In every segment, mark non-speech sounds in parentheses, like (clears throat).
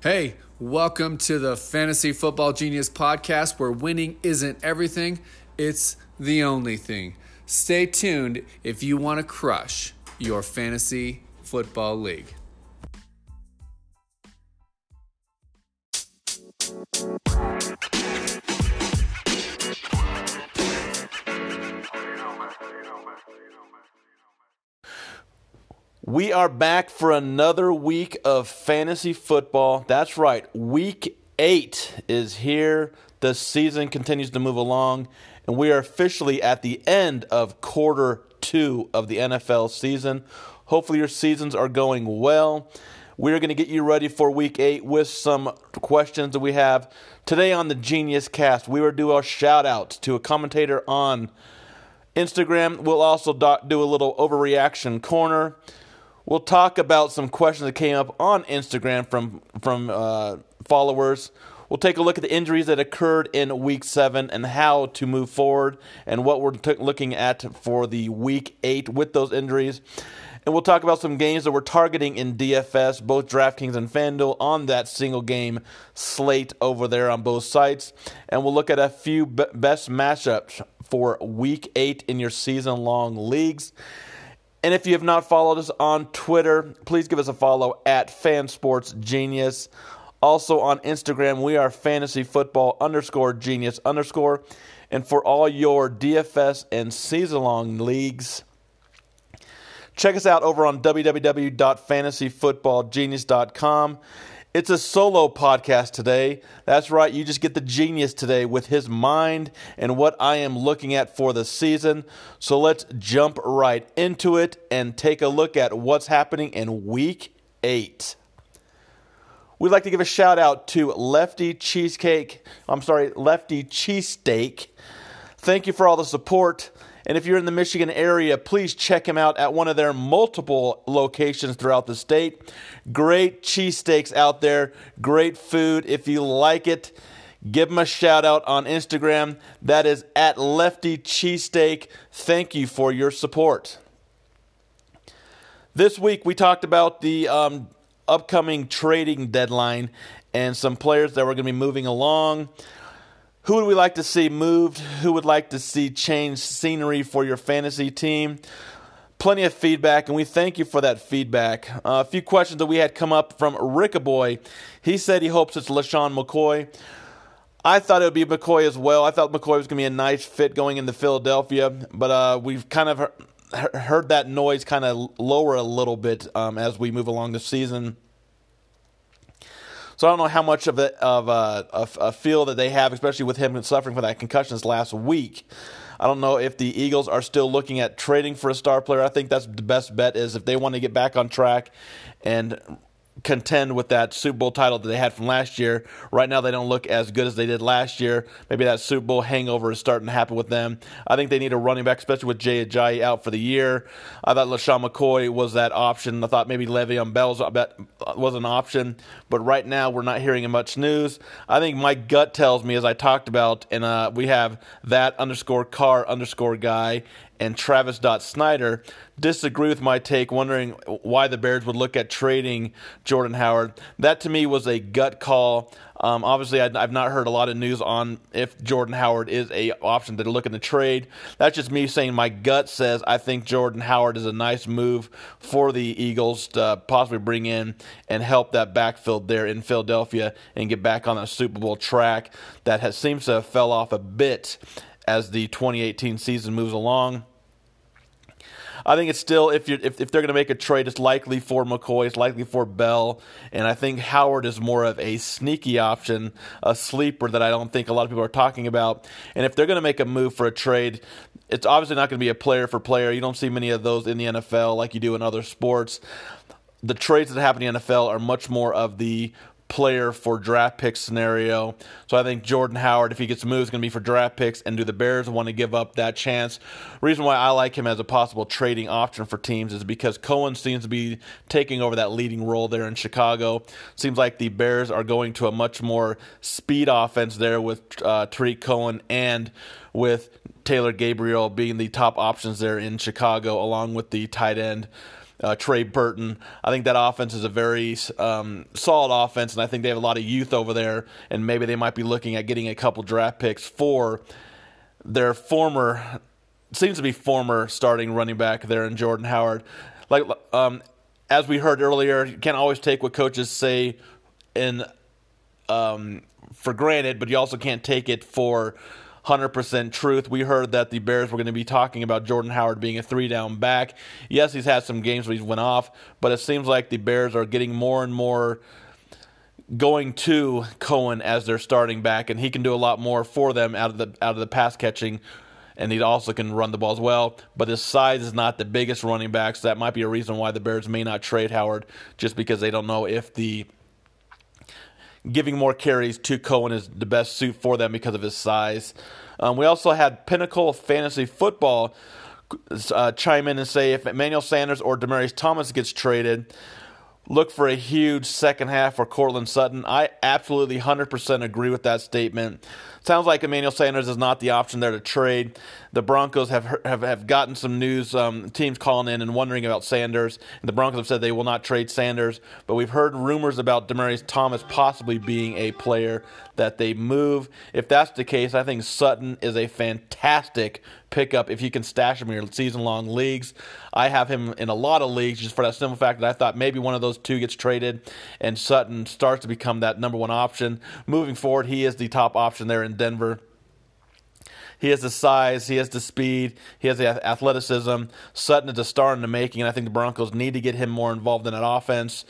Hey, welcome to the Fantasy Football Genius podcast where winning isn't everything, it's the only thing. Stay tuned if you want to crush your fantasy football league. We are back for another week of fantasy football. That's right, week eight is here. The season continues to move along, and we are officially at the end of quarter two of the NFL season. Hopefully, your seasons are going well. We're going to get you ready for week eight with some questions that we have. Today on the Genius Cast, we will do a shout out to a commentator on Instagram. We'll also do a little overreaction corner. We'll talk about some questions that came up on Instagram from from uh, followers. We'll take a look at the injuries that occurred in Week Seven and how to move forward, and what we're t- looking at for the Week Eight with those injuries. And we'll talk about some games that we're targeting in DFS, both DraftKings and FanDuel, on that single game slate over there on both sites. And we'll look at a few b- best matchups for Week 8 in your season long leagues. And if you have not followed us on Twitter, please give us a follow at FanSportsGenius. Also on Instagram, we are fantasy football underscore genius underscore. And for all your DFS and season long leagues, check us out over on www.fantasyfootballgenius.com. It's a solo podcast today. That's right, you just get the genius today with his mind and what I am looking at for the season. So let's jump right into it and take a look at what's happening in week eight. We'd like to give a shout out to Lefty Cheesecake. I'm sorry, Lefty Cheesesteak. Thank you for all the support. And if you're in the Michigan area, please check him out at one of their multiple locations throughout the state. Great cheesesteaks out there, great food. If you like it, give him a shout out on Instagram. That is at Lefty Cheesesteak. Thank you for your support. This week we talked about the um, upcoming trading deadline and some players that were going to be moving along. Who would we like to see moved? Who would like to see change scenery for your fantasy team? Plenty of feedback, and we thank you for that feedback. Uh, a few questions that we had come up from Rickaboy. He said he hopes it's LeSean McCoy. I thought it would be McCoy as well. I thought McCoy was going to be a nice fit going into Philadelphia, but uh, we've kind of heard that noise kind of lower a little bit um, as we move along the season. So I don't know how much of a, of a, a, a feel that they have, especially with him suffering from that concussion this last week. I don't know if the Eagles are still looking at trading for a star player. I think that's the best bet is if they want to get back on track and contend with that Super Bowl title that they had from last year. Right now, they don't look as good as they did last year. Maybe that Super Bowl hangover is starting to happen with them. I think they need a running back, especially with Jay Ajayi out for the year. I thought LeSean McCoy was that option. I thought maybe Le'Veon Bell was an option, but right now we're not hearing much news. I think my gut tells me, as I talked about, and uh, we have that underscore car underscore guy and Travis Snyder disagree with my take, wondering why the Bears would look at trading Jordan Howard. That to me was a gut call. Um, obviously, I've not heard a lot of news on if Jordan Howard is a option that they're looking to trade. That's just me saying my gut says I think Jordan Howard is a nice move for the Eagles to possibly bring in and help that backfield there in Philadelphia and get back on a Super Bowl track that has seems to have fell off a bit as the 2018 season moves along. I think it's still if you if, if they're going to make a trade, it's likely for McCoy, it's likely for Bell, and I think Howard is more of a sneaky option, a sleeper that I don't think a lot of people are talking about. And if they're going to make a move for a trade, it's obviously not going to be a player for player. You don't see many of those in the NFL like you do in other sports. The trades that happen in the NFL are much more of the player for draft pick scenario. So I think Jordan Howard, if he gets moved, is going to be for draft picks. And do the Bears want to give up that chance? Reason why I like him as a possible trading option for teams is because Cohen seems to be taking over that leading role there in Chicago. Seems like the Bears are going to a much more speed offense there with uh, Tarik Cohen and with Taylor Gabriel being the top options there in Chicago, along with the tight end uh, Trey Burton. I think that offense is a very um, solid offense, and I think they have a lot of youth over there, and maybe they might be looking at getting a couple draft picks for their former, seems to be former starting running back there in Jordan Howard. Like um, as we heard earlier, you can't always take what coaches say in um, for granted, but you also can't take it for 100% truth. We heard that the Bears were going to be talking about Jordan Howard being a three down back. Yes, he's had some games where he's went off, but it seems like the Bears are getting more and more going to Cohen as their starting back, and he can do a lot more for them out of the out of the pass catching. And he also can run the ball as well, but his size is not the biggest running back, so that might be a reason why the Bears may not trade Howard, just because they don't know if the giving more carries to Cohen is the best suit for them because of his size. Um, we also had Pinnacle Fantasy Football uh, chime in and say if Emmanuel Sanders or Demaryius Thomas gets traded, look for a huge second half for Courtland Sutton. I absolutely 100% agree with that statement. Sounds like Emmanuel Sanders is not the option there to trade. The Broncos have have, have gotten some news, um, teams calling in and wondering about Sanders. And the Broncos have said they will not trade Sanders, but we've heard rumors about Demaryius Thomas possibly being a player that they move. If that's the case, I think Sutton is a fantastic pickup if you can stash him in your season long leagues. I have him in a lot of leagues just for that simple fact that I thought maybe one of those two gets traded and Sutton starts to become that number one option. Moving forward, he is the top option there in Denver. He has the size, he has the speed, he has the athleticism. Sutton is a star in the making, and I think the Broncos need to get him more involved in that offense.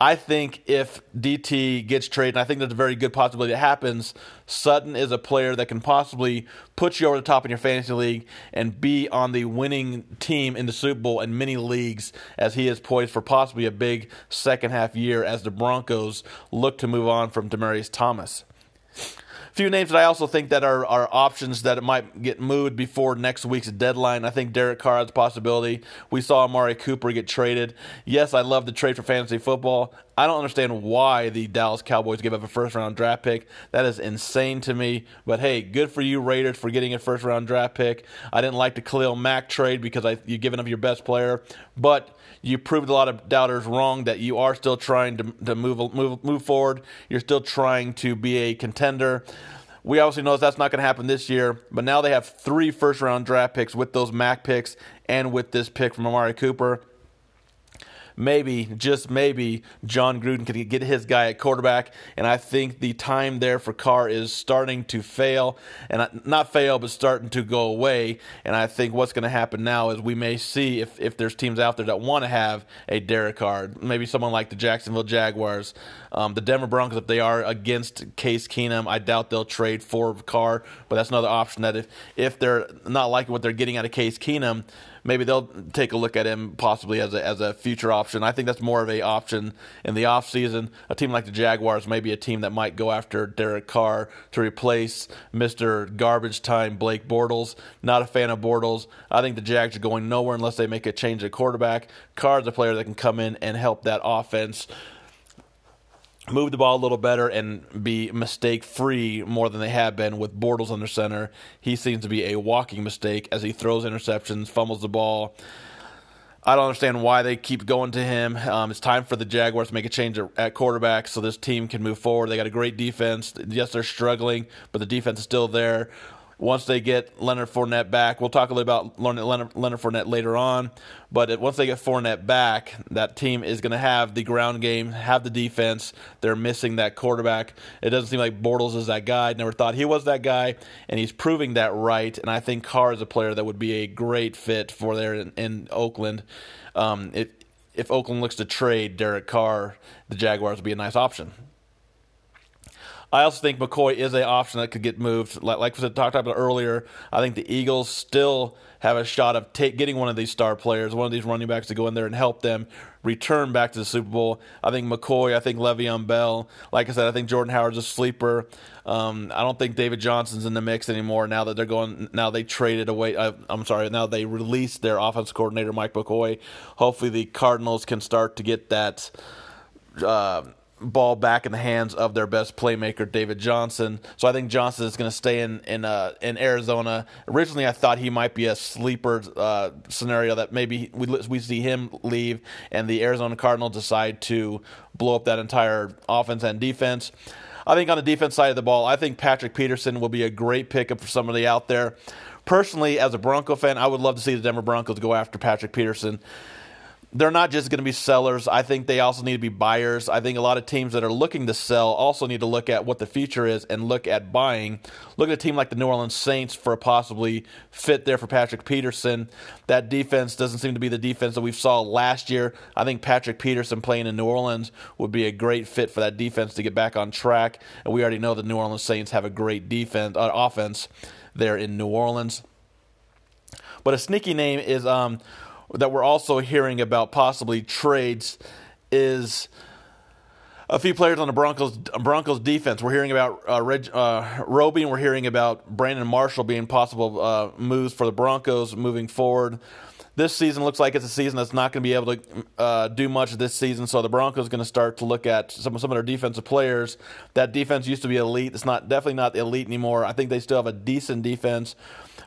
I think if DT gets traded, and I think there's a very good possibility it happens, Sutton is a player that can possibly put you over the top in your fantasy league and be on the winning team in the Super Bowl in many leagues as he is poised for possibly a big second half year as the Broncos look to move on from Demaryius Thomas few names that I also think that are, are options that it might get moved before next week's deadline. I think Derek Carr has a possibility. We saw Amari Cooper get traded. Yes, I love the trade for fantasy football. I don't understand why the Dallas Cowboys give up a first round draft pick. That is insane to me. But hey, good for you Raiders for getting a first round draft pick. I didn't like the Khalil Mack trade because I, you're giving up your best player, but you proved a lot of doubters wrong that you are still trying to, to move move move forward. You're still trying to be a contender. We obviously know that's not going to happen this year, but now they have three first round draft picks with those Mack picks and with this pick from Amari Cooper maybe, just maybe, Jon Gruden can get his guy at quarterback. And I think the time there for Carr is starting to fail, and not fail, but starting to go away. And I think what's going to happen now is we may see if, if there's teams out there that want to have a Derek Carr, maybe someone like the Jacksonville Jaguars, um, the Denver Broncos, if they are against Case Keenum, I doubt they'll trade for Carr, but that's another option that if, if they're not liking what they're getting out of Case Keenum, maybe they'll take a look at him possibly as a, as a future option. I think that's more of a option in the offseason. A team like the Jaguars may be a team that might go after Derek Carr to replace Mr. Garbage Time Blake Bortles. Not a fan of Bortles. I think the Jags are going nowhere unless they make a change at quarterback. Carr's a player that can come in and help that offense move the ball a little better and be mistake free more than they have been with Bortles under center. He seems to be a walking mistake as he throws interceptions, fumbles the ball. I don't understand why they keep going to him. Um, it's time for the Jaguars to make a change at quarterback so this team can move forward. They got a great defense. Yes, they're struggling, but the defense is still there once they get Leonard Fournette back. We'll talk a little about Leonard, Leonard Fournette later on, but once they get Fournette back, that team is going to have the ground game, have the defense. They're missing that quarterback. It doesn't seem like Bortles is that guy. Never thought he was that guy, and he's proving that right. And I think Carr is a player that would be a great fit for there in, in Oakland. Um, it, if Oakland looks to trade Derek Carr, the Jaguars would be a nice option. I also think McCoy is an option that could get moved. Like, like we talked about earlier, I think the Eagles still have a shot of take, getting one of these star players, one of these running backs to go in there and help them return back to the Super Bowl. I think McCoy, I think Le'Veon Bell. Like I said, I think Jordan Howard's a sleeper. Um, I don't think David Johnson's in the mix anymore now that they're going. Now they traded away. Uh, I'm sorry. Now they released their offense coordinator Mike McCoy. Hopefully the Cardinals can start to get that. Uh, ball back in the hands of their best playmaker, David Johnson. So I think Johnson is going to stay in in uh, in Arizona. Originally, I thought he might be a sleeper uh, scenario that maybe we we see him leave and the Arizona Cardinals decide to blow up that entire offense and defense. I think on the defense side of the ball, I think Patrick Peterson will be a great pickup for somebody out there. Personally, as a Bronco fan, I would love to see the Denver Broncos go after Patrick Peterson they're not just going to be sellers. I think they also need to be buyers. I think a lot of teams that are looking to sell also need to look at what the future is and look at buying. Look at a team like the New Orleans Saints for a possibly fit there for Patrick Peterson. That defense doesn't seem to be the defense that we saw last year. I think Patrick Peterson playing in New Orleans would be a great fit for that defense to get back on track. And we already know the New Orleans Saints have a great defense uh, offense there in New Orleans. But a sneaky name is um, that we're also hearing about possibly trades is a few players on the Broncos Broncos defense. We're hearing about uh, Reg, uh, Roby, and we're hearing about Brandon Marshall being possible uh, moves for the Broncos moving forward. This season looks like it's a season that's not going to be able to uh, do much this season. So the Broncos are going to start to look at some some of their defensive players. That defense used to be elite. It's not definitely not the elite anymore. I think they still have a decent defense.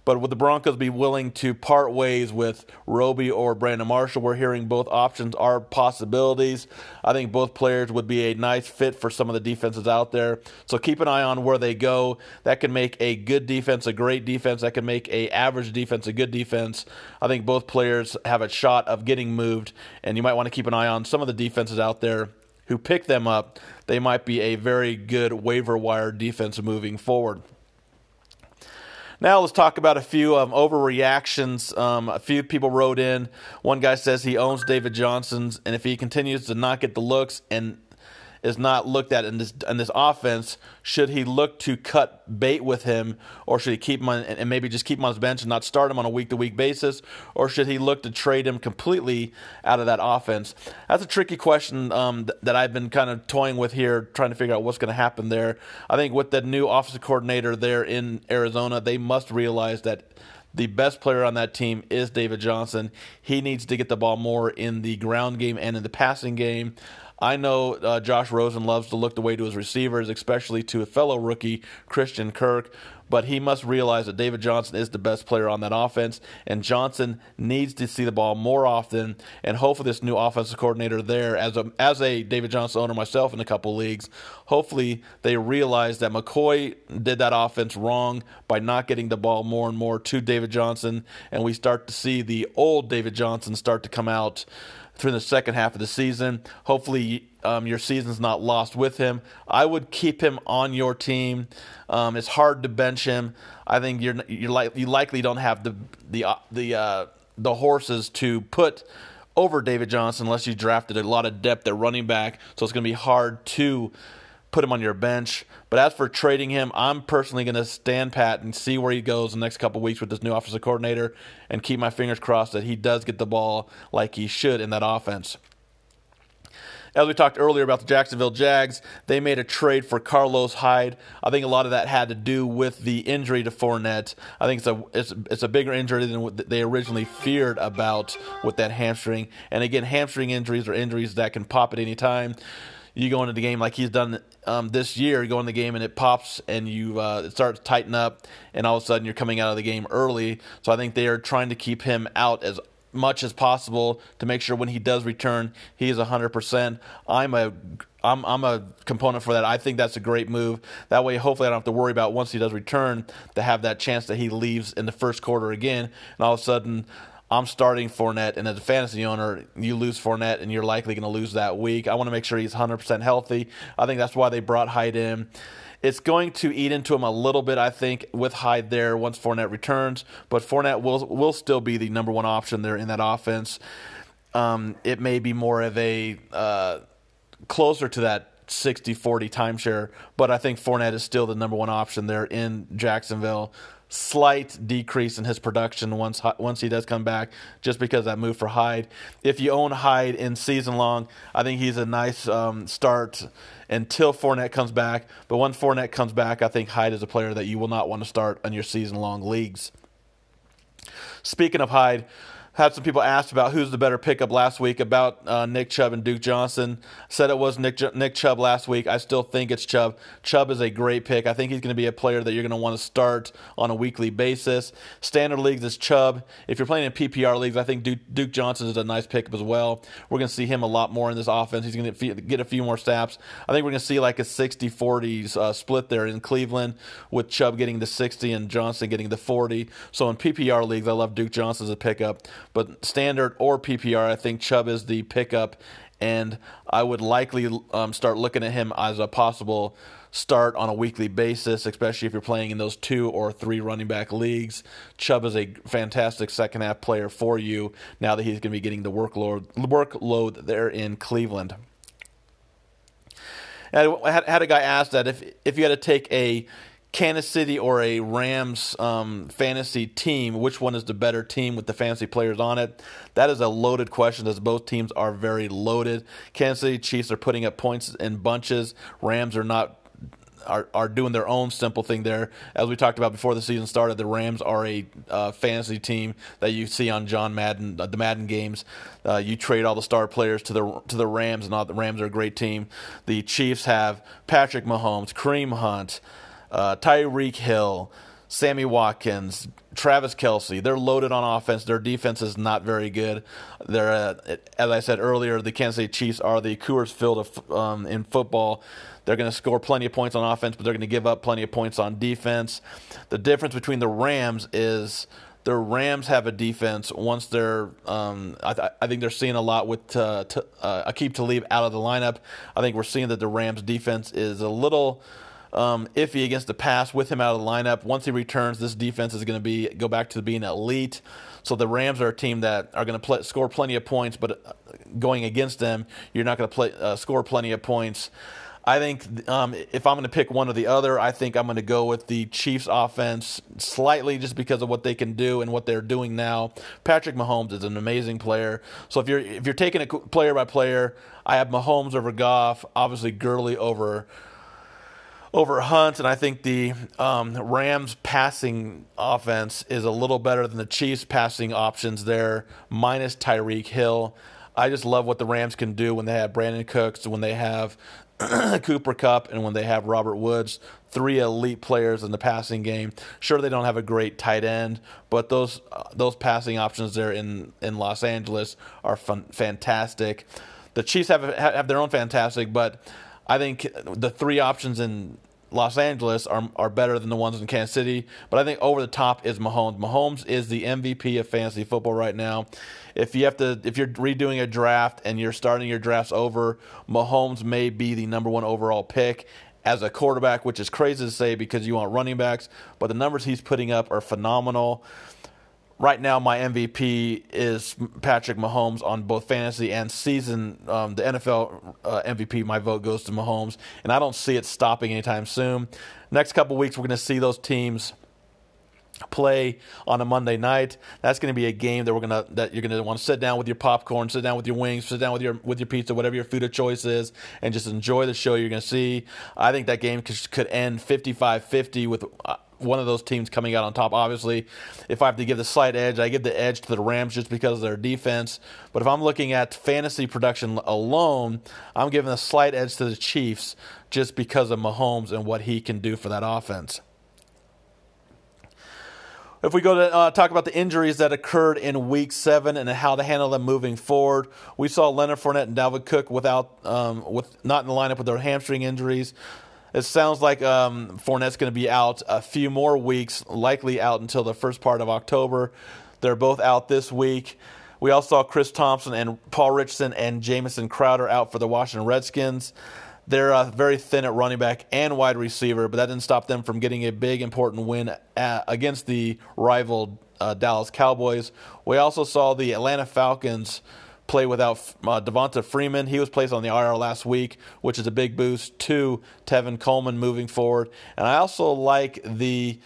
But would the Broncos be willing to part ways with Roby or Brandon Marshall? We're hearing both options are possibilities. I think both players would be a nice fit for some of the defenses out there. So keep an eye on where they go. That can make a good defense a great defense. That can make a average defense a good defense. I think both players have a shot of getting moved, and you might want to keep an eye on some of the defenses out there who pick them up. They might be a very good waiver wire defense moving forward. Now let's talk about a few um, overreactions. Um, a few people wrote in. One guy says he owns David Johnson's, and if he continues to not get the looks and is not looked at in this in this offense. Should he look to cut bait with him, or should he keep him on and maybe just keep him on his bench and not start him on a week to week basis, or should he look to trade him completely out of that offense? That's a tricky question um, th- that I've been kind of toying with here, trying to figure out what's going to happen there. I think with the new offensive coordinator there in Arizona, they must realize that the best player on that team is David Johnson. He needs to get the ball more in the ground game and in the passing game. I know uh, Josh Rosen loves to look the way to his receivers, especially to a fellow rookie, Christian Kirk. But he must realize that David Johnson is the best player on that offense, and Johnson needs to see the ball more often. And hopefully, this new offensive coordinator there, as a as a David Johnson owner myself in a couple leagues, hopefully they realize that McCoy did that offense wrong by not getting the ball more and more to David Johnson, and we start to see the old David Johnson start to come out through the second half of the season. Hopefully, um, your season's not lost with him. I would keep him on your team. Um, it's hard to bench him. I think you're you're like you likely don't have the the uh, the uh, the horses to put over David Johnson unless you drafted a lot of depth at running back. So it's going to be hard to put him on your bench. But as for trading him, I'm personally going to stand pat and see where he goes the next couple weeks with this new offensive coordinator and keep my fingers crossed that he does get the ball like he should in that offense. As we talked earlier about the Jacksonville Jags, they made a trade for Carlos Hyde. I think a lot of that had to do with the injury to Fournette. I think it's a it's, it's a bigger injury than what they originally feared about with that hamstring. And again, hamstring injuries are injuries that can pop at any time you go into the game like he's done um, this year, you go in the game and it pops and you uh, it starts tighten up, and all of a sudden you're coming out of the game early. So I think they are trying to keep him out as much as possible to make sure when he does return, he is 100%. I'm a I'm, I'm a component for that. I think that's a great move. That way, hopefully, I don't have to worry about once he does return to have that chance that he leaves in the first quarter again, and all of a sudden I'm starting Fournette, and as a fantasy owner, you lose Fournette, and you're likely going to lose that week. I want to make sure he's 100% healthy. I think that's why they brought Hyde in. It's going to eat into him a little bit, I think, with Hyde there once Fournette returns, but Fournette will will still be the number one option there in that offense. Um, it may be more of a uh, closer to that 60 40 timeshare, but I think Fournette is still the number one option there in Jacksonville slight decrease in his production once once he does come back, just because that move for Hyde. If you own Hyde in season long, I think he's a nice um, start until Fournette comes back. But once Fournette comes back, I think Hyde is a player that you will not want to start on your season long leagues. Speaking of Hyde, had some people asked about who's the better pickup last week about uh, Nick Chubb and Duke Johnson. Said it was Nick Nick Chubb last week. I still think it's Chubb. Chubb is a great pick. I think he's going to be a player that you're going to want to start on a weekly basis. Standard leagues is Chubb. If you're playing in PPR leagues, I think Duke, Duke Johnson is a nice pickup as well. We're going to see him a lot more in this offense. He's going to get a few more snaps. I think we're going to see like a 60-40 uh, split there in Cleveland with Chubb getting the 60 and Johnson getting the 40. So in PPR leagues, I love Duke Johnson as a pickup. But standard or PPR, I think Chubb is the pickup, and I would likely um, start looking at him as a possible start on a weekly basis, especially if you're playing in those two or three running back leagues. Chubb is a fantastic second half player for you now that he's going to be getting the workload workload there in Cleveland. And I had, had a guy ask that if if you had to take a Kansas City or a Rams um, fantasy team, which one is the better team with the fantasy players on it? That is a loaded question as both teams are very loaded. Kansas City Chiefs are putting up points in bunches. Rams are not are, are doing their own simple thing there. As we talked about before the season started, the Rams are a uh, fantasy team that you see on John Madden, uh, the Madden games. Uh, you trade all the star players to the to the Rams, and all, the Rams are a great team. The Chiefs have Patrick Mahomes, Kareem Hunt uh, Tyreek Hill, Sammy Watkins, Travis Kelce. They're loaded on offense. Their defense is not very good. They're, uh, as I said earlier, the Kansas City Chiefs are the Coors Field of, um, in football. They're going to score plenty of points on offense, but they're going to give up plenty of points on defense. The difference between the Rams is the Rams have a defense. Once they're, um, I, th- I, think they're seeing a lot with uh, t- uh, Talib out of the lineup. I think we're seeing that the Rams defense is a little um, iffy against the pass with him out of the lineup. Once he returns, this defense is going to be go back to being elite. So the Rams are a team that are going to play, score plenty of points, but uh, going against them, you're not going to play, uh, score plenty of points. I think um, if I'm going to pick one or the other, I think I'm going to go with the Chiefs offense slightly just because of what they can do and what they're doing now. Patrick Mahomes is an amazing player. So if you're if you're taking it player by player, I have Mahomes over Goff, obviously Gurley over over Hunt, and I think the um, Rams passing offense is a little better than the Chiefs passing options there, minus Tyreek Hill. I just love what the Rams can do when they have Brandin Cooks, when they have (clears throat) Cooper Kupp, and when they have Robert Woods, three elite players in the passing game. Sure, they don't have a great tight end, but those uh, those passing options there in in Los Angeles are fun, fantastic. The Chiefs have have their own fantastic, but I think the three options in Los Angeles are are better than the ones in Kansas City. But I think over the top is Mahomes. Mahomes is the MVP of fantasy football right now. If you have to, if you're redoing a draft and you're starting your drafts over, Mahomes may be the number one overall pick as a quarterback, which is crazy to say because you want running backs. But the numbers he's putting up are phenomenal right now my MVP is Patrick Mahomes on both fantasy and season. Um, the NFL uh, MVP, my vote goes to Mahomes, and I don't see it stopping anytime soon. Next couple weeks, we're going to see those teams play on a Monday night. That's going to be a game that we're to that you're going to want to sit down with your popcorn, sit down with your wings, sit down with your with your pizza, whatever your food of choice is, and just enjoy the show you're going to see. I think that game could, could end 55-50 with uh, one of those teams coming out on top. Obviously, if I have to give the slight edge, I give the edge to the Rams just because of their defense. But if I'm looking at fantasy production alone, I'm giving a slight edge to the Chiefs just because of Mahomes and what he can do for that offense. If we go to uh, talk about the injuries that occurred in Week Seven and how to handle them moving forward, we saw Leonard Fournette and Dalvin Cook without, um, with not in the lineup with their hamstring injuries. It sounds like um, Fournette's going to be out a few more weeks, likely out until the first part of October. They're both out this week. We also saw Chris Thompson and Paul Richardson and Jamison Crowder out for the Washington Redskins. They're uh, very thin at running back and wide receiver, but that didn't stop them from getting a big, important win at, against the rival uh, Dallas Cowboys. We also saw the Atlanta Falcons play without uh, Devonta Freeman. He was placed on the IR last week, which is a big boost to Tevin Coleman moving forward. And I also like the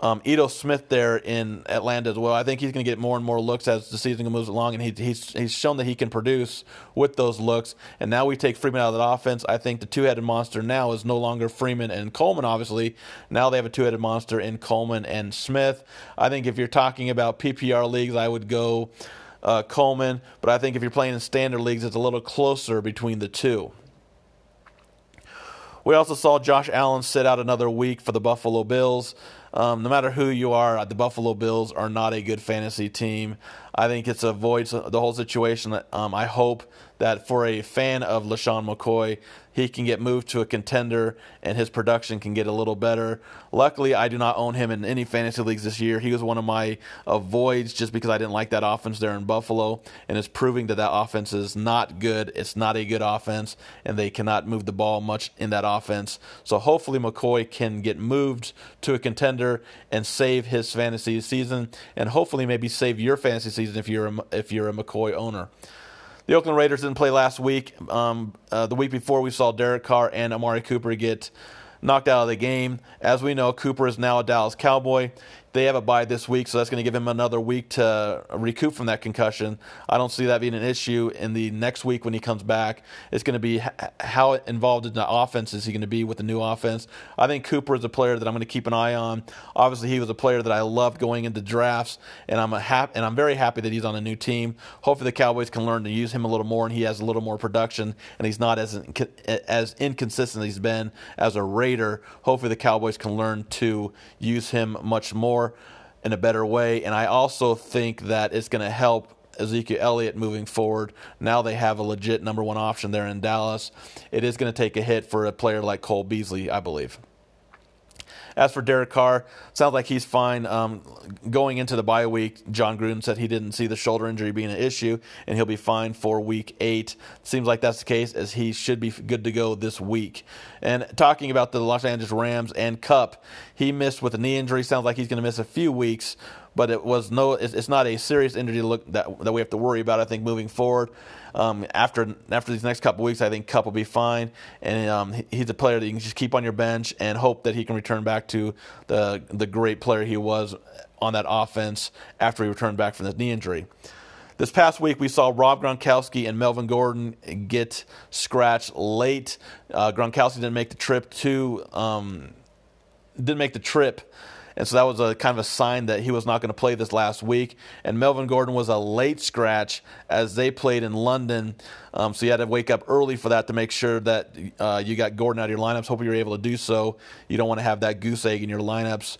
um, Ito Smith there in Atlanta as well. I think he's going to get more and more looks as the season moves along, and he, he's he's shown that he can produce with those looks. And now we take Freeman out of that offense. I think the two-headed monster now is no longer Freeman and Coleman. Obviously, now they have a two-headed monster in Coleman and Smith. I think if you're talking about PPR leagues, I would go uh, Coleman, but I think if you're playing in standard leagues, it's a little closer between the two. We also saw Josh Allen sit out another week for the Buffalo Bills. Um, no matter who you are, the Buffalo Bills are not a good fantasy team. I think it's avoids the whole situation. Um, I hope that for a fan of LeSean McCoy, he can get moved to a contender and his production can get a little better. Luckily, I do not own him in any fantasy leagues this year. He was one of my avoids just because I didn't like that offense there in Buffalo, and it's proving that that offense is not good. It's not a good offense, and they cannot move the ball much in that offense. So hopefully, McCoy can get moved to a contender and save his fantasy season, and hopefully, maybe save your fantasy season if you're a, if you're a McCoy owner. The Oakland Raiders didn't play last week. Um, uh, the week before, we saw Derek Carr and Amari Cooper get knocked out of the game. As we know, Cooper is now a Dallas Cowboy. They have a bye this week, so that's going to give him another week to recoup from that concussion. I don't see that being an issue in the next week when he comes back. It's going to be how involved in the offense is he going to be with the new offense. I think Cooper is a player that I'm going to keep an eye on. Obviously, he was a player that I loved going into drafts, and I'm a hap- and I'm very happy that he's on a new team. Hopefully, the Cowboys can learn to use him a little more, and he has a little more production, and he's not as as inconsistent as he's been as a Raider. Hopefully, the Cowboys can learn to use him much more in a better way. And I also think that it's going to help Ezekiel Elliott moving forward. Now they have a legit number one option there in Dallas. It is going to take a hit for a player like Cole Beasley, I believe. As for Derek Carr, sounds like he's fine. Um, going into the bye week, Jon Gruden said he didn't see the shoulder injury being an issue, and he'll be fine for week eight. Seems like that's the case, as he should be good to go this week. And talking about the Los Angeles Rams and Kupp, he missed with a knee injury. Sounds like he's going to miss a few weeks but it was no. It's, not a serious injury to look that that we have to worry about. I think moving forward, um, after after these next couple weeks, I think Kupp will be fine, and um, he's a player that you can just keep on your bench and hope that he can return back to the the great player he was on that offense after he returned back from this knee injury. This past week, we saw Rob Gronkowski and Melvin Gordon get scratched late. Uh, Gronkowski didn't make the trip to um, didn't make the trip and so that was a kind of a sign that he was not going to play this last week. And Melvin Gordon was a late scratch as they played in London. Um, so you had to wake up early for that to make sure that uh, you got Gordon out of your lineups. Hope you were able to do so. You don't want to have that goose egg in your lineups.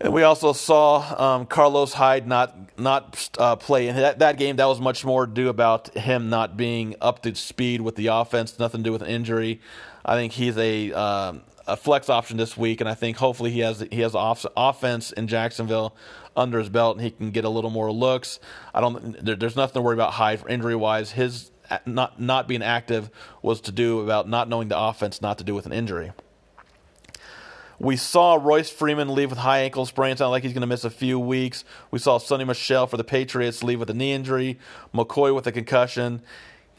And we also saw um, Carlos Hyde not not uh, play in that, that game. That was much more to do about him not being up to speed with the offense. Nothing to do with an injury. I think he's a um, a flex option this week, and I think hopefully he has he has off, offense in Jacksonville under his belt, and he can get a little more looks. I don't. There, there's nothing to worry about Hyde for injury wise. His not not being active was to do about not knowing the offense, not to do with an injury. We saw Royce Freeman leave with high ankle sprain. Sounds like he's going to miss a few weeks. We saw Sony Michel for the Patriots leave with a knee injury. McCoy with a concussion.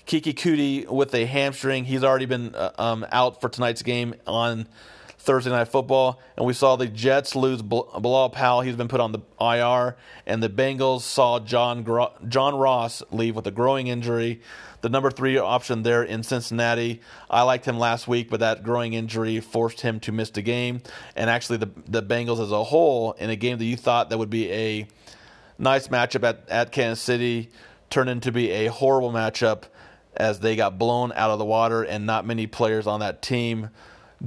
Keke Coutee with a hamstring. He's already been uh, um, out for tonight's game on Thursday Night Football. And we saw the Jets lose Bilal Powell. He's been put on the IR. And the Bengals saw John, Gro- John Ross leave with a growing injury. The number three option there in Cincinnati. I liked him last week, but that growing injury forced him to miss the game. And actually, the, the Bengals as a whole, in a game that you thought that would be a nice matchup at, at Kansas City, turned into be a horrible matchup as they got blown out of the water, and not many players on that team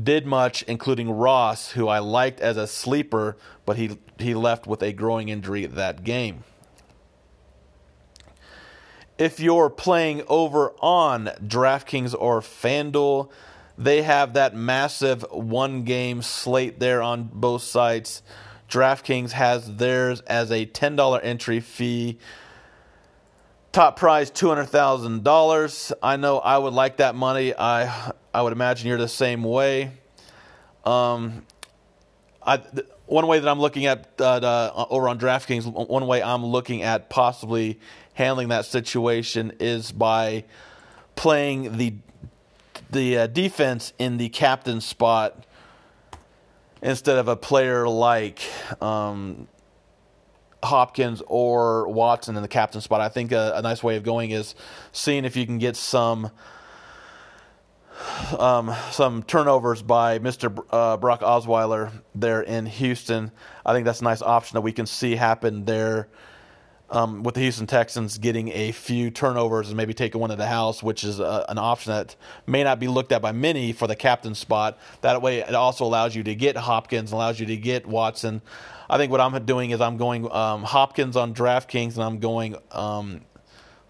did much, including Ross, who I liked as a sleeper, but he he left with a growing injury that game. If you're playing over on DraftKings or FanDuel, they have that massive one game slate there on both sites. DraftKings has theirs as a $10 entry fee Top prize two hundred thousand dollars. I know I would like that money. I I would imagine you're the same way. Um, I th- one way that I'm looking at uh, uh, over on DraftKings, one way I'm looking at possibly handling that situation is by playing the the uh, defense in the captain spot instead of a player like um, Hopkins or Watson in the captain spot. I think a, a nice way of going is seeing if you can get some um, some turnovers by Mr. Uh, Brock Osweiler there in Houston. I think that's a nice option that we can see happen there um, with the Houston Texans getting a few turnovers and maybe taking one to the house, which is a, an option that may not be looked at by many for the captain spot. That way, it also allows you to get Hopkins, allows you to get Watson. I think what I'm doing is I'm going um, Hopkins on DraftKings and I'm going um,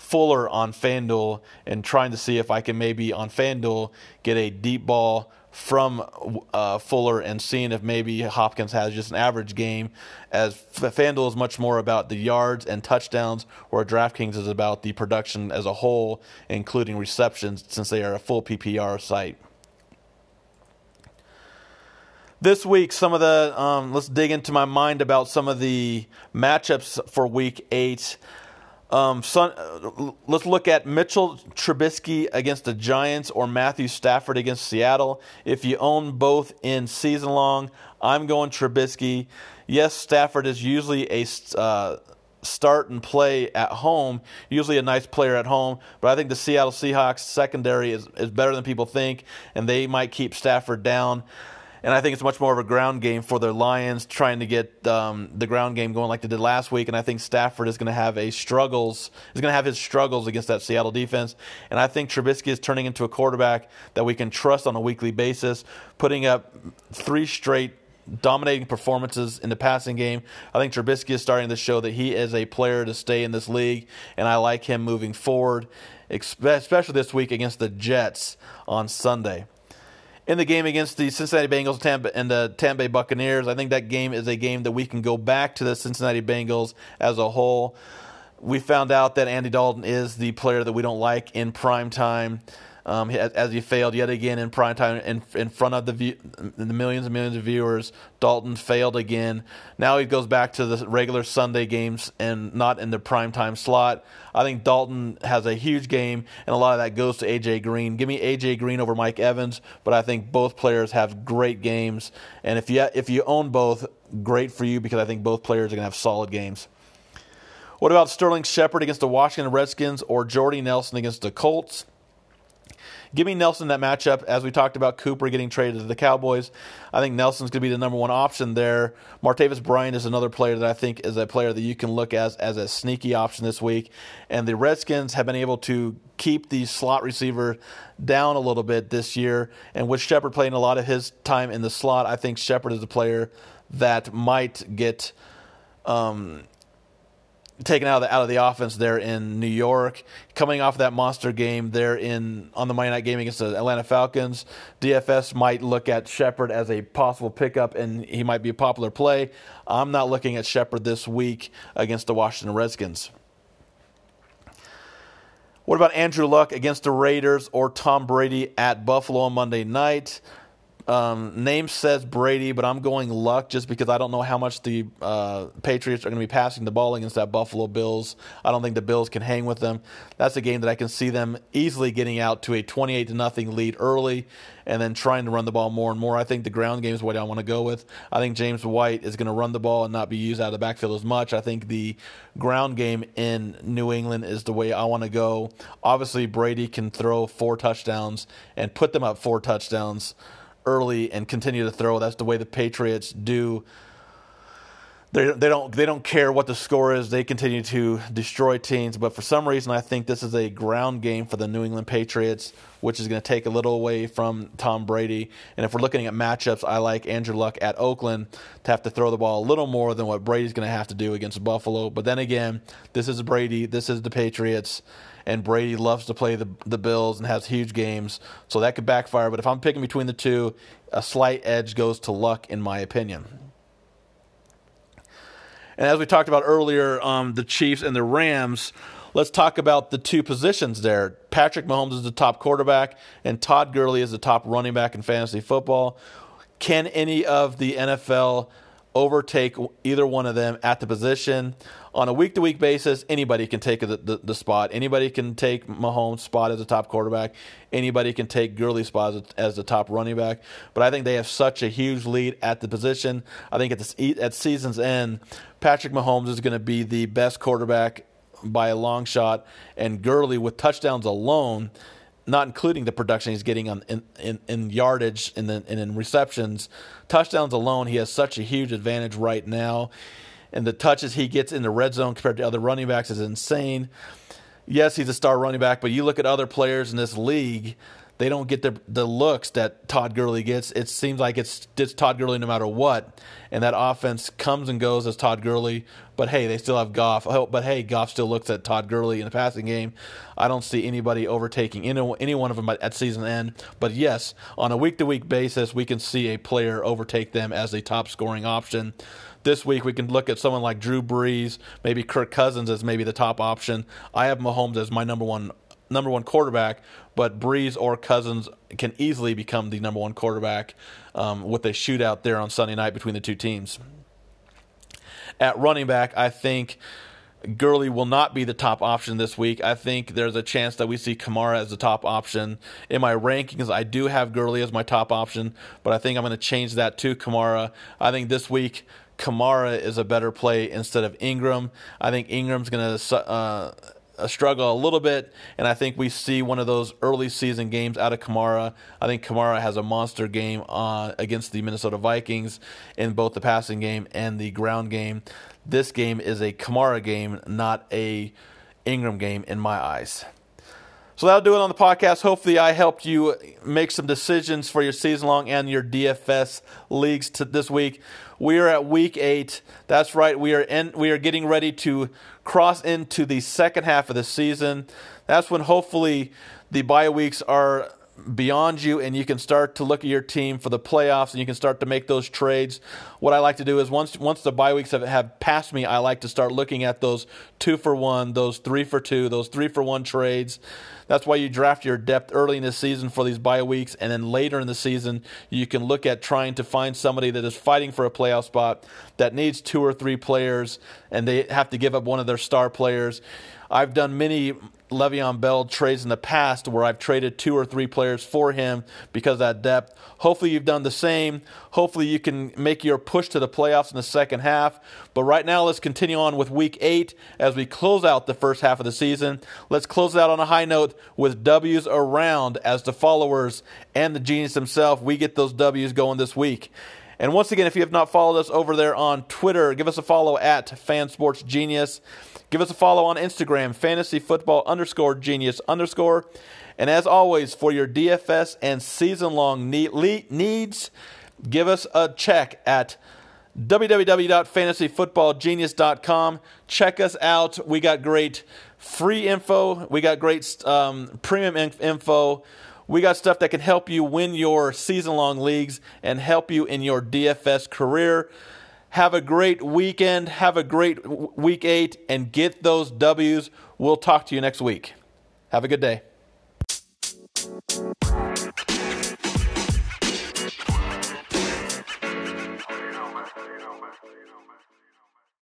Fuller on FanDuel and trying to see if I can maybe on FanDuel get a deep ball from uh, Fuller and seeing if maybe Hopkins has just an average game, as FanDuel is much more about the yards and touchdowns, where DraftKings is about the production as a whole, including receptions, since they are a full PPR site. This week, some of the um, let's dig into my mind about some of the matchups for Week Eight. Um, son, uh, let's look at Mitchell Trubisky against the Giants or Matthew Stafford against Seattle. If you own both in season long, I'm going Trubisky. Yes, Stafford is usually a uh, start and play at home, usually a nice player at home, but I think the Seattle Seahawks secondary is, is better than people think, and they might keep Stafford down and I think it's much more of a ground game for the Lions, trying to get um, the ground game going like they did last week. And I think Stafford is going to have a struggles is going to have his struggles against that Seattle defense. And I think Trubisky is turning into a quarterback that we can trust on a weekly basis, putting up three straight dominating performances in the passing game. I think Trubisky is starting to show that he is a player to stay in this league, and I like him moving forward, especially this week against the Jets on Sunday in the game against the Cincinnati Bengals and the Tampa Bay Buccaneers. I think that game is a game that we can go back to the Cincinnati Bengals as a whole. We found out that Andy Dalton is the player that we don't like in prime time um, as he failed yet again in prime time in, in front of the, view, the millions and millions of viewers. Dalton failed again. Now he goes back to the regular Sunday games and not in the prime time slot. I think Dalton has a huge game, and a lot of that goes to AJ Green. Give me AJ Green over Mike Evans, but I think both players have great games. And if you if you own both, great for you because I think both players are going to have solid games. What about Sterling Shepard against the Washington Redskins or Jordy Nelson against the Colts? Give me Nelson that matchup. As we talked about Cooper getting traded to the Cowboys, I think Nelson's going to be the number one option there. Martavis Bryant is another player that I think is a player that you can look as as a sneaky option this week. And the Redskins have been able to keep the slot receiver down a little bit this year. And with Shepard playing a lot of his time in the slot, I think Shepard is a player that might get um, taken out of the out of the offense there in New York, coming off that monster game there in on the Monday night game against the Atlanta Falcons. DFS might look at Shepard as a possible pickup, and he might be a popular play. I'm not looking at Shepard this week against the Washington Redskins. What about Andrew Luck against the Raiders or Tom Brady at Buffalo on Monday night? Um, name says Brady, but I'm going Luck just because I don't know how much the uh, Patriots are going to be passing the ball against that Buffalo Bills. I don't think the Bills can hang with them. That's a game that I can see them easily getting out to a 28 to nothing lead early, and then trying to run the ball more and more. I think the ground game is what I want to go with. I think James White is going to run the ball and not be used out of the backfield as much. I think the ground game in New England is the way I want to go. Obviously, Brady can throw four touchdowns and put them up four touchdowns early and continue to throw. That's the way the Patriots do. They, they don't they don't care what the score is. They continue to destroy teams. But for some reason, I think this is a ground game for the New England Patriots, which is going to take a little away from Tom Brady. And if we're looking at matchups, I like Andrew Luck at Oakland to have to throw the ball a little more than what Brady's going to have to do against Buffalo. But then again, this is Brady. This is the Patriots and Brady loves to play the the Bills and has huge games, so that could backfire. But if I'm picking between the two, a slight edge goes to Luck, in my opinion. And as we talked about earlier, um, the Chiefs and the Rams. Let's talk about the two positions there. Patrick Mahomes is the top quarterback, and Todd Gurley is the top running back in fantasy football. Can any of the NFL overtake either one of them at the position? on a week to week basis, anybody can take the, the, the, spot. Anybody can take Mahomes' spot as a top quarterback. Anybody can take Gurley's spot as, as the top running back. But I think they have such a huge lead at the position. I think at, the, at season's end, Patrick Mahomes is going to be the best quarterback by a long shot. And Gurley, with touchdowns alone, not including the production he's getting on in, in, in yardage and in, in receptions, touchdowns alone, he has such a huge advantage right now and the touches he gets in the red zone compared to other running backs is insane. Yes, he's a star running back, but you look at other players in this league they don't get the the looks that Todd Gurley gets. It seems like it's it's Todd Gurley no matter what, and that offense comes and goes as Todd Gurley. But hey, they still have Goff. Oh, but hey, Goff still looks at Todd Gurley in the passing game. I don't see anybody overtaking any, any one of them at season end. But yes, on a week to week basis, we can see a player overtake them as a top scoring option this week we can look at someone like Drew Brees, maybe Kirk Cousins as maybe the top option. I have Mahomes as my number one number one quarterback, but Brees or Cousins can easily become the number one quarterback um, with a shootout there on Sunday night between the two teams. At running back, I think Gurley will not be the top option this week. I think there's a chance that we see Kamara as the top option. In my rankings, I do have Gurley as my top option, but I think I'm going to change that to Kamara. I think this week Kamara is a better play instead of Ingram. I think Ingram's going to uh, struggle a little bit, and I think we see one of those early season games out of Kamara. I think Kamara has a monster game uh, against the Minnesota Vikings in both the passing game and the ground game. This game is a Kamara game, not a Ingram game in my eyes. So that'll do it on the podcast. Hopefully, I helped you make some decisions for your season long and your DFS leagues to this week. We are at week eight. That's right. We are in, we are getting ready to cross into the second half of the season. That's when hopefully the bye weeks are beyond you and you can start to look at your team for the playoffs and you can start to make those trades. What I like to do is once once the bye weeks have, have passed me, I like to start looking at those two for one, those three for two, those three for one trades. That's why you draft your depth early in the season for these bye weeks, and then later in the season, you can look at trying to find somebody that is fighting for a playoff spot that needs two or three players, and they have to give up one of their star players. I've done many Le'Veon Bell trades in the past where I've traded two or three players for him because of that depth. Hopefully, you've done the same. Hopefully, you can make your push to the playoffs in the second half. But right now, let's continue on with week eight as we close out the first half of the season. Let's close out on a high note with W's around as the followers and the genius himself. We get those W's going this week. And once again, if you have not followed us over there on Twitter, give us a follow at FanSportsGenius. Give us a follow on Instagram, fantasy football underscore genius underscore. And as always, for your DFS and season long needs, give us a check at www.fantasyfootballgenius.com. Check us out. We got great free info, we got great um, premium info. We got stuff that can help you win your season long leagues and help you in your DFS career. Have a great weekend. Have a great week eight and get those W's. We'll talk to you next week. Have a good day.